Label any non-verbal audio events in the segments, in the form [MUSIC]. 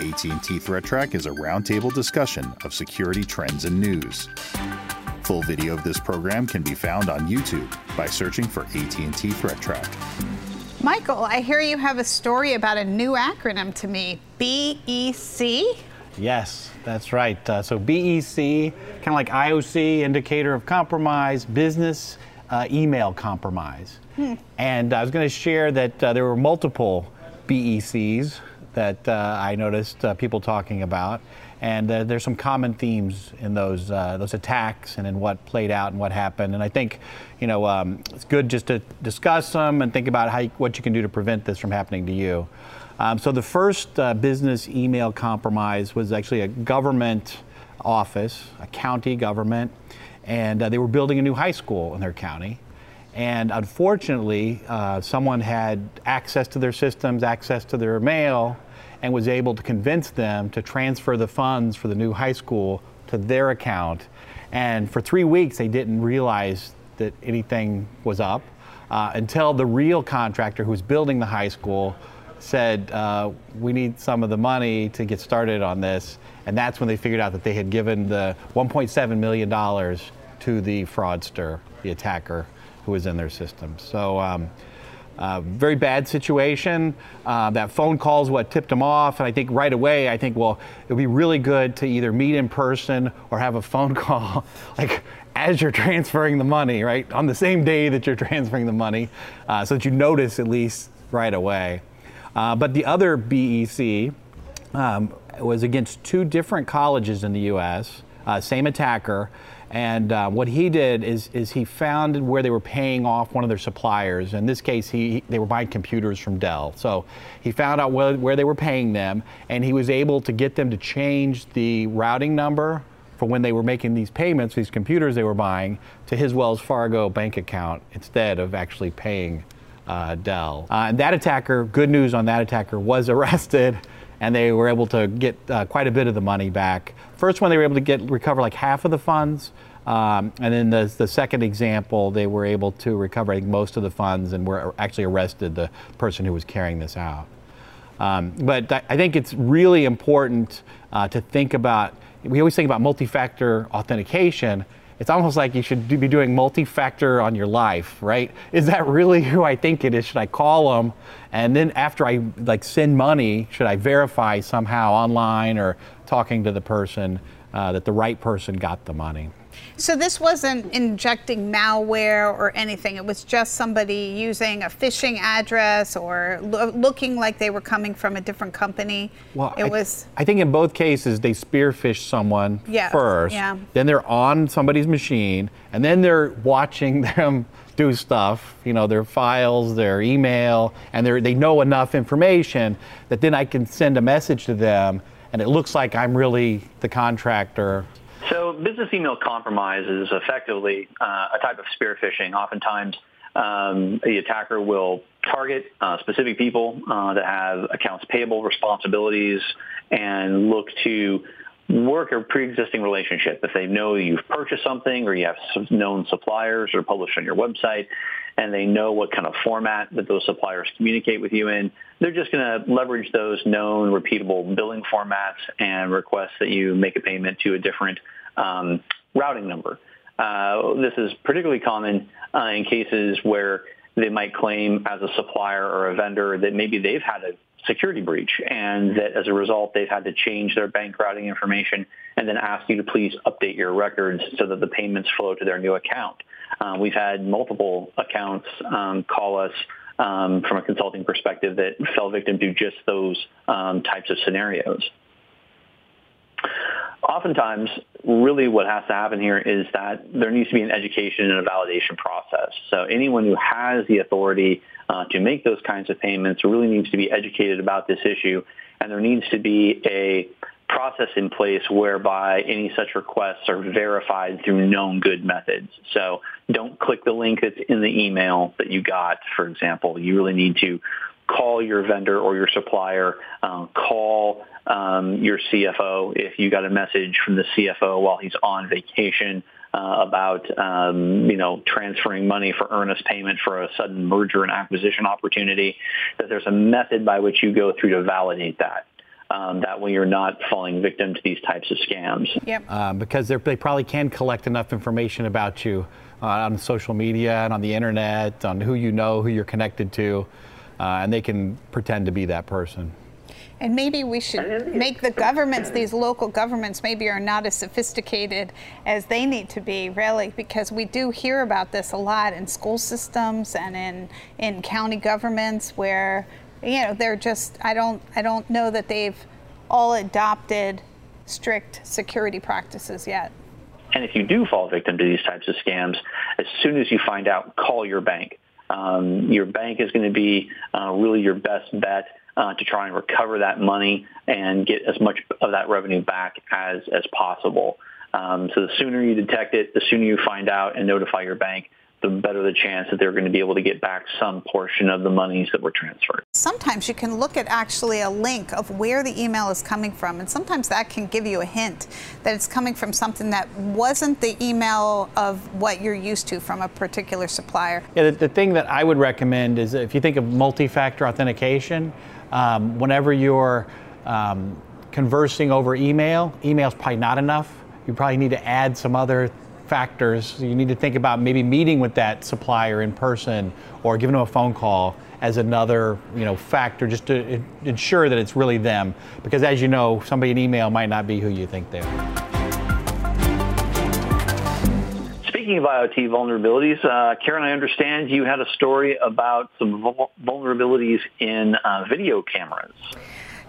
AT&T Threat Track is a roundtable discussion of security trends and news. Full video of this program can be found on YouTube by searching for AT&T Threat Track. Michael, I hear you have a story about a new acronym to me, BEC? Yes, that's right. Uh, so BEC, kind of like IOC, indicator of compromise, business uh, email compromise. Hmm. And I was going to share that uh, there were multiple BECs that uh, I noticed uh, people talking about. And uh, there's some common themes in those uh, those attacks and in what played out and what happened. And I think, you know, um, it's good just to discuss them and think about how you, what you can do to prevent this from happening to you. Um, so the first uh, business email compromise was actually a government office, a county government, and uh, they were building a new high school in their county. And unfortunately, uh, someone had access to their systems, access to their mail, and was able to convince them to transfer the funds for the new high school to their account. And for three weeks, they didn't realize that anything was up uh, until the real contractor who was building the high school said, uh, We need some of the money to get started on this. And that's when they figured out that they had given the $1.7 million to the fraudster, the attacker who was in their system. So, um, uh, very bad situation. Uh, that phone call is what tipped them off. And I think right away, I think, well, it would be really good to either meet in person or have a phone [LAUGHS] call, like as you're transferring the money, right? On the same day that you're transferring the money, uh, so that you notice at least right away. Uh, but the other BEC um, was against two different colleges in the U.S., uh, same attacker. And uh, what he did is, is he found where they were paying off one of their suppliers. In this case, he, they were buying computers from Dell. So he found out where, where they were paying them, and he was able to get them to change the routing number for when they were making these payments, these computers they were buying, to his Wells Fargo bank account instead of actually paying uh, Dell. Uh, and that attacker, good news on that attacker, was [LAUGHS] arrested and they were able to get uh, quite a bit of the money back. First one, they were able to get recover like half of the funds. Um, and then the, the second example, they were able to recover most of the funds and were actually arrested the person who was carrying this out. Um, but I think it's really important uh, to think about, we always think about multi-factor authentication, it's almost like you should be doing multi-factor on your life, right? Is that really who I think it is? Should I call them? And then after I like send money, should I verify somehow online or talking to the person uh, that the right person got the money? So this wasn't injecting malware or anything. It was just somebody using a phishing address or lo looking like they were coming from a different company. Well, it I, was. I think in both cases they spear phish someone yes, first. Yeah. Then they're on somebody's machine, and then they're watching [LAUGHS] them do stuff. You know, their files, their email, and they they know enough information that then I can send a message to them, and it looks like I'm really the contractor so business email compromise is effectively uh, a type of spear phishing. Oftentimes, um, the attacker will target uh, specific people uh, that have accounts payable responsibilities and look to work a pre-existing relationship. If they know you've purchased something or you have known suppliers or published on your website, and they know what kind of format that those suppliers communicate with you in, they're just going to leverage those known repeatable billing formats and request that you make a payment to a different um, routing number. Uh, this is particularly common uh, in cases where they might claim as a supplier or a vendor that maybe they've had a security breach and that as a result they've had to change their bank routing information and then ask you to please update your records so that the payments flow to their new account. Uh, we've had multiple accounts um, call us um, from a consulting perspective that fell victim to just those um, types of scenarios. Oftentimes, really what has to happen here is that there needs to be an education and a validation process. So anyone who has the authority uh, to make those kinds of payments really needs to be educated about this issue, and there needs to be a process in place whereby any such requests are verified through known good methods. So don't click the link that's in the email that you got, for example. You really need to call your vendor or your supplier, um, call um, your CFO if you got a message from the CFO while he's on vacation uh, about um, you know transferring money for earnest payment for a sudden merger and acquisition opportunity. That there's a method by which you go through to validate that. Um, that way you're not falling victim to these types of scams. Yep. Um, because they probably can collect enough information about you uh, on social media and on the internet, on who you know, who you're connected to, uh, and they can pretend to be that person. And maybe we should make the governments, these local governments, maybe are not as sophisticated as they need to be, really, because we do hear about this a lot in school systems and in, in county governments where, you know, they're just, I don't, I don't know that they've all adopted strict security practices yet. And if you do fall victim to these types of scams, as soon as you find out, call your bank. Um, your bank is going to be uh, really your best bet uh, to try and recover that money and get as much of that revenue back as as possible. Um, so the sooner you detect it, the sooner you find out and notify your bank, the better the chance that they're going to be able to get back some portion of the monies that were transferred. Sometimes you can look at actually a link of where the email is coming from, and sometimes that can give you a hint that it's coming from something that wasn't the email of what you're used to from a particular supplier. Yeah, the, the thing that I would recommend is if you think of multi-factor authentication, um, whenever you're um, conversing over email, email is probably not enough. You probably need to add some other factors. You need to think about maybe meeting with that supplier in person or giving them a phone call as another you know factor just to ensure that it's really them because as you know somebody in email might not be who you think they are. Speaking of IoT vulnerabilities, uh, Karen, I understand you had a story about some vulnerabilities in uh, video cameras.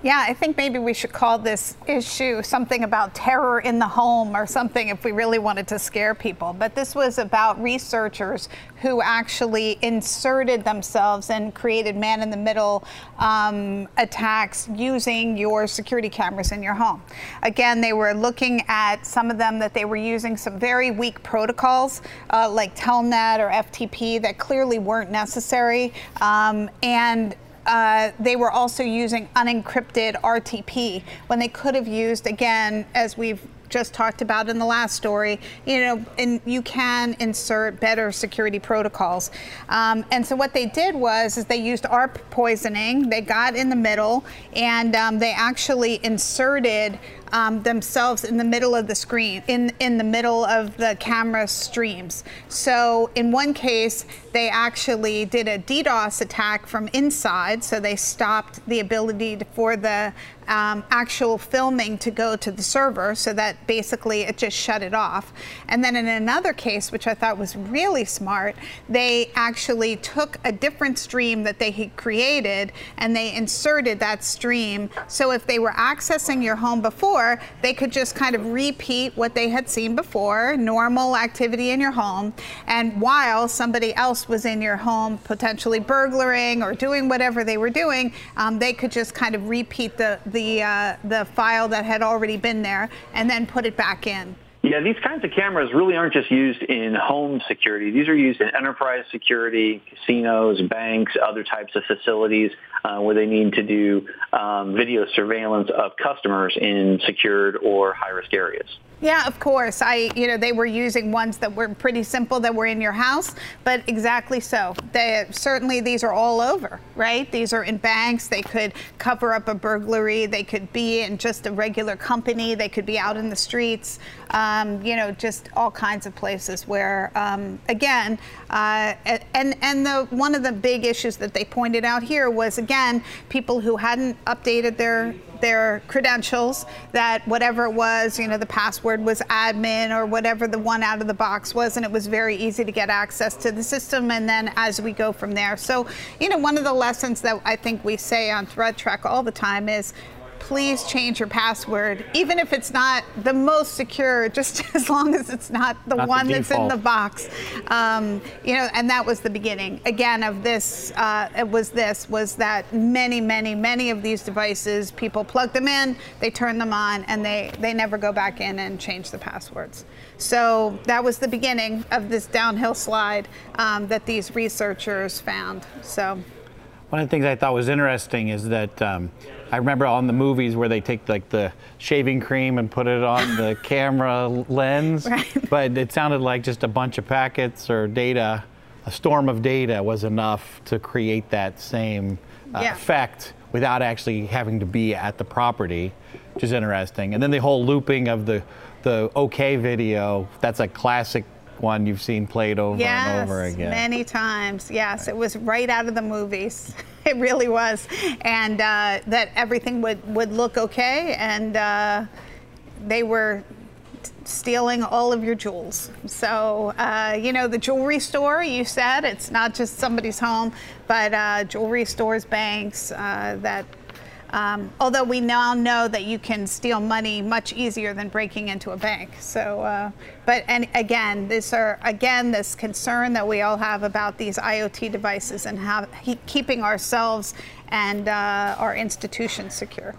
Yeah, I think maybe we should call this issue something about terror in the home or something if we really wanted to scare people. But this was about researchers who actually inserted themselves and created man in the middle um, attacks using your security cameras in your home. Again, they were looking at some of them that they were using some very weak protocols uh, like Telnet or FTP that clearly weren't necessary. Um, and uh, they were also using unencrypted RTP when they could have used, again, as we've just talked about in the last story, you know, and you can insert better security protocols. Um, and so what they did was is they used ARP poisoning. They got in the middle and um, they actually inserted um, themselves in the middle of the screen, in, in the middle of the camera streams. So in one case, they actually did a DDoS attack from inside, so they stopped the ability to, for the um, actual filming to go to the server so that basically it just shut it off. And then in another case, which I thought was really smart, they actually took a different stream that they had created and they inserted that stream. So if they were accessing your home before, they could just kind of repeat what they had seen before, normal activity in your home. And while somebody else was in your home potentially burglaring or doing whatever they were doing, um, they could just kind of repeat the the uh, the file that had already been there and then put it back in. Yeah, these kinds of cameras really aren't just used in home security. These are used in enterprise security, casinos, banks, other types of facilities uh, where they need to do um, video surveillance of customers in secured or high-risk areas. Yeah, of course. I, you know, they were using ones that were pretty simple that were in your house, but exactly so. They certainly these are all over, right? These are in banks. They could cover up a burglary. They could be in just a regular company. They could be out in the streets. Um, you know, just all kinds of places where, um, again, uh, and and the one of the big issues that they pointed out here was again people who hadn't updated their their credentials that whatever it was, you know, the password was admin or whatever the one out of the box was, and it was very easy to get access to the system. And then as we go from there. So, you know, one of the lessons that I think we say on Threat Track all the time is please change your password, even if it's not the most secure, [LAUGHS] just as long as it's not the not one the that's in the box. Um, you know, and that was the beginning again of this. Uh, it was this was that many, many, many of these devices, people plug them in, they turn them on, and they they never go back in and change the passwords. So that was the beginning of this downhill slide um, that these researchers found. So. One of the things I thought was interesting is that um, I remember on the movies where they take like the shaving cream and put it on the [LAUGHS] camera lens, right. but it sounded like just a bunch of packets or data, a storm of data was enough to create that same uh, yeah. effect without actually having to be at the property, which is interesting. And then the whole looping of the the OK video, that's a classic one you've seen played over yes, and over again. many times. Yes, it was right out of the movies. [LAUGHS] It really was, and uh, that everything would would look okay, and uh, they were stealing all of your jewels. So, uh, you know, the jewelry store, you said, it's not just somebody's home, but uh, jewelry stores, banks, uh, that um, although we now know that you can steal money much easier than breaking into a bank. So, uh, but and again, this are again this concern that we all have about these IoT devices and how keeping ourselves and uh, our institutions secure.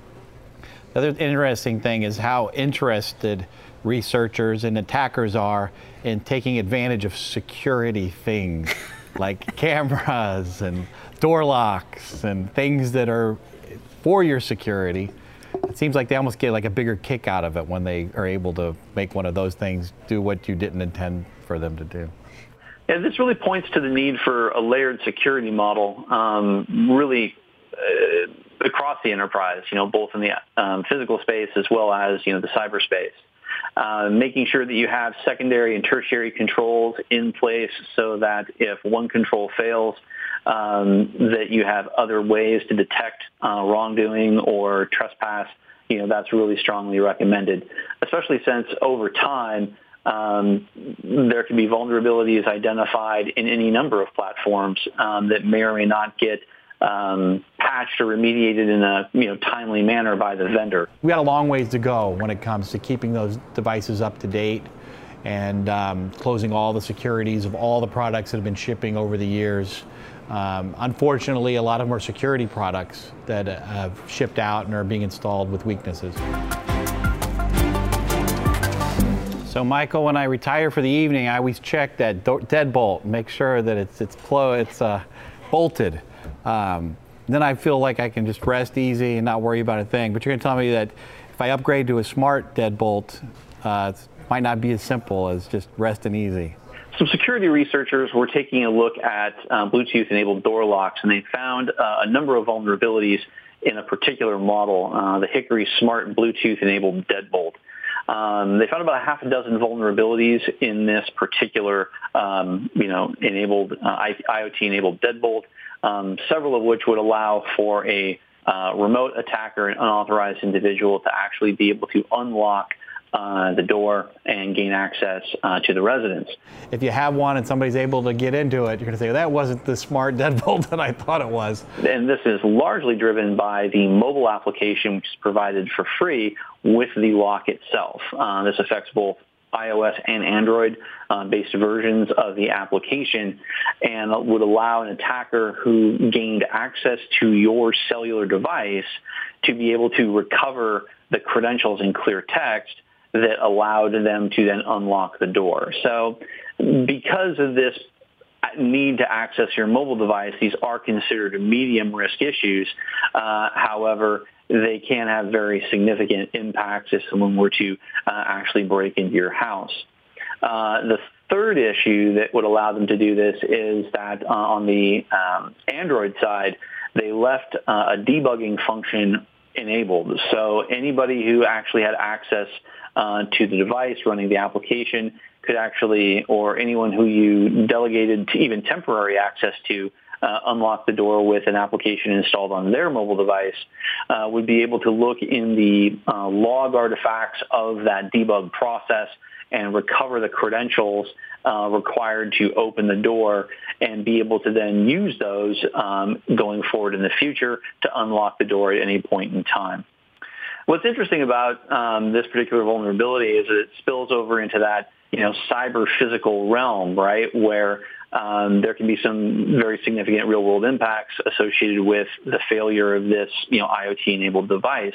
The other interesting thing is how interested researchers and attackers are in taking advantage of security things [LAUGHS] like cameras and door locks and things that are for your security. It seems like they almost get like a bigger kick out of it when they are able to make one of those things do what you didn't intend for them to do. Yeah, this really points to the need for a layered security model, um, really uh, across the enterprise. You know, both in the um, physical space as well as you know the cyberspace. Uh, making sure that you have secondary and tertiary controls in place so that if one control fails, um, that you have other ways to detect uh, wrongdoing or trespass, you know, that's really strongly recommended, especially since over time, um, there can be vulnerabilities identified in any number of platforms um, that may or may not get um, patched or remediated in a you know timely manner by the vendor. We got a long ways to go when it comes to keeping those devices up to date and um, closing all the securities of all the products that have been shipping over the years. Um, unfortunately, a lot of them are security products that uh, have shipped out and are being installed with weaknesses. So, Michael, when I retire for the evening, I always check that deadbolt, make sure that it's it's it's uh, bolted. Um, then I feel like I can just rest easy and not worry about a thing. But you're going to tell me that if I upgrade to a smart deadbolt, uh, it might not be as simple as just resting easy some security researchers were taking a look at uh, Bluetooth-enabled door locks, and they found uh, a number of vulnerabilities in a particular model, uh, the Hickory Smart Bluetooth-enabled deadbolt. Um, they found about a half a dozen vulnerabilities in this particular, um, you know, enabled uh, IoT-enabled deadbolt. Um, several of which would allow for a uh, remote attacker, an unauthorized individual, to actually be able to unlock uh, the door and gain access uh, to the residence. If you have one and somebody's able to get into it, you're going to say, well, that wasn't the smart [LAUGHS] deadbolt that I thought it was. And this is largely driven by the mobile application, which is provided for free with the lock itself. Uh, this affects both iOS and Android uh, based versions of the application and would allow an attacker who gained access to your cellular device to be able to recover the credentials in clear text that allowed them to then unlock the door. So because of this need to access your mobile device, these are considered medium risk issues. Uh, however, they can have very significant impacts if someone were to uh, actually break into your house. Uh, the third issue that would allow them to do this is that uh, on the um, Android side, they left uh, a debugging function enabled. So anybody who actually had access uh, to the device running the application could actually, or anyone who you delegated to even temporary access to, uh, unlock the door with an application installed on their mobile device uh, would be able to look in the uh, log artifacts of that debug process and recover the credentials uh, required to open the door and be able to then use those um, going forward in the future to unlock the door at any point in time. What's interesting about um, this particular vulnerability is that it spills over into that you know cyber physical realm, right, where um, there can be some very significant real world impacts associated with the failure of this you know IoT enabled device.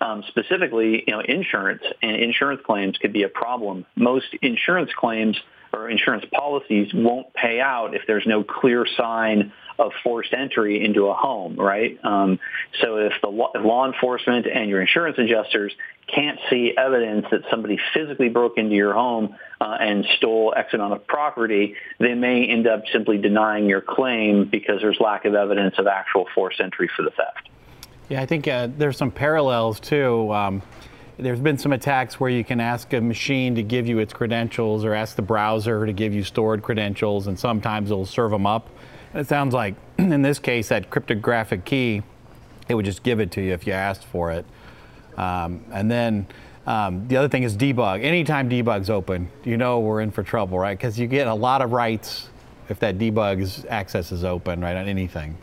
Um, specifically, you know, insurance and insurance claims could be a problem. Most insurance claims or insurance policies won't pay out if there's no clear sign of forced entry into a home, right? Um, so if the law, if law enforcement and your insurance adjusters can't see evidence that somebody physically broke into your home uh, and stole X amount of property, they may end up simply denying your claim because there's lack of evidence of actual forced entry for the theft. Yeah, I think uh, there's some parallels too. Um, there's been some attacks where you can ask a machine to give you its credentials or ask the browser to give you stored credentials, and sometimes it'll serve them up. And it sounds like, [CLEARS THROAT] in this case, that cryptographic key, it would just give it to you if you asked for it. Um, and then um, the other thing is debug. Anytime debug's open, you know we're in for trouble, right? Because you get a lot of rights if that debug's access is open, right, on anything.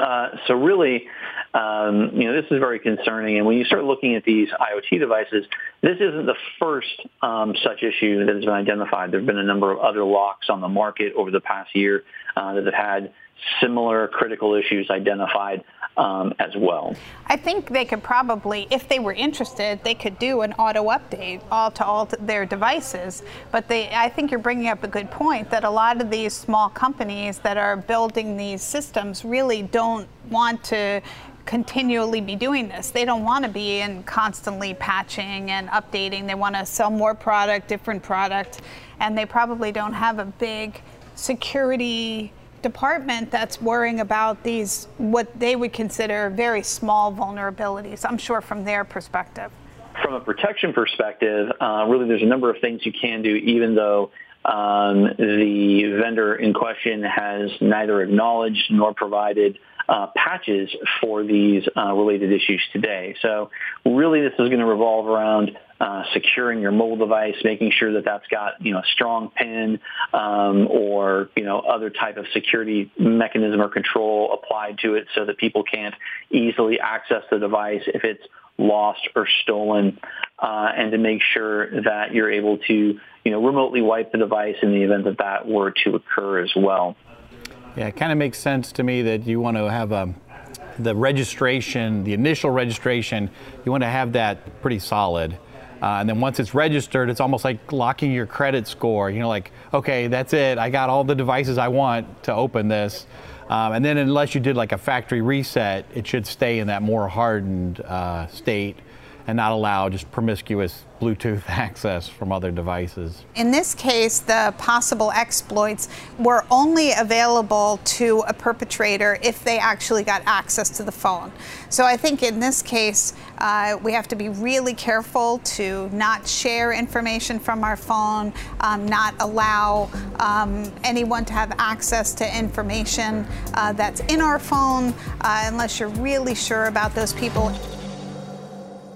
Uh, so really, um, you know, this is very concerning. And when you start looking at these IoT devices, this isn't the first um, such issue that has been identified. There have been a number of other locks on the market over the past year uh, that have had similar critical issues identified um, as well. I think they could probably, if they were interested, they could do an auto update all to all to their devices. But they, I think you're bringing up a good point that a lot of these small companies that are building these systems really don't want to continually be doing this. They don't want to be in constantly patching and updating. They want to sell more product, different product, and they probably don't have a big security department that's worrying about these, what they would consider very small vulnerabilities, I'm sure from their perspective. From a protection perspective, uh, really there's a number of things you can do even though um, the vendor in question has neither acknowledged nor provided uh, patches for these uh, related issues today. So really this is going to revolve around uh, securing your mobile device, making sure that that's got you know a strong pin um, or you know other type of security mechanism or control applied to it, so that people can't easily access the device if it's lost or stolen, uh, and to make sure that you're able to you know remotely wipe the device in the event that that were to occur as well. Yeah, it kind of makes sense to me that you want to have a um, the registration, the initial registration, you want to have that pretty solid. Uh, and then once it's registered, it's almost like locking your credit score. You know, like, okay, that's it. I got all the devices I want to open this. Um, and then unless you did like a factory reset, it should stay in that more hardened uh, state and not allow just promiscuous Bluetooth [LAUGHS] access from other devices. In this case, the possible exploits were only available to a perpetrator if they actually got access to the phone. So I think in this case, uh, we have to be really careful to not share information from our phone, um, not allow um, anyone to have access to information uh, that's in our phone uh, unless you're really sure about those people.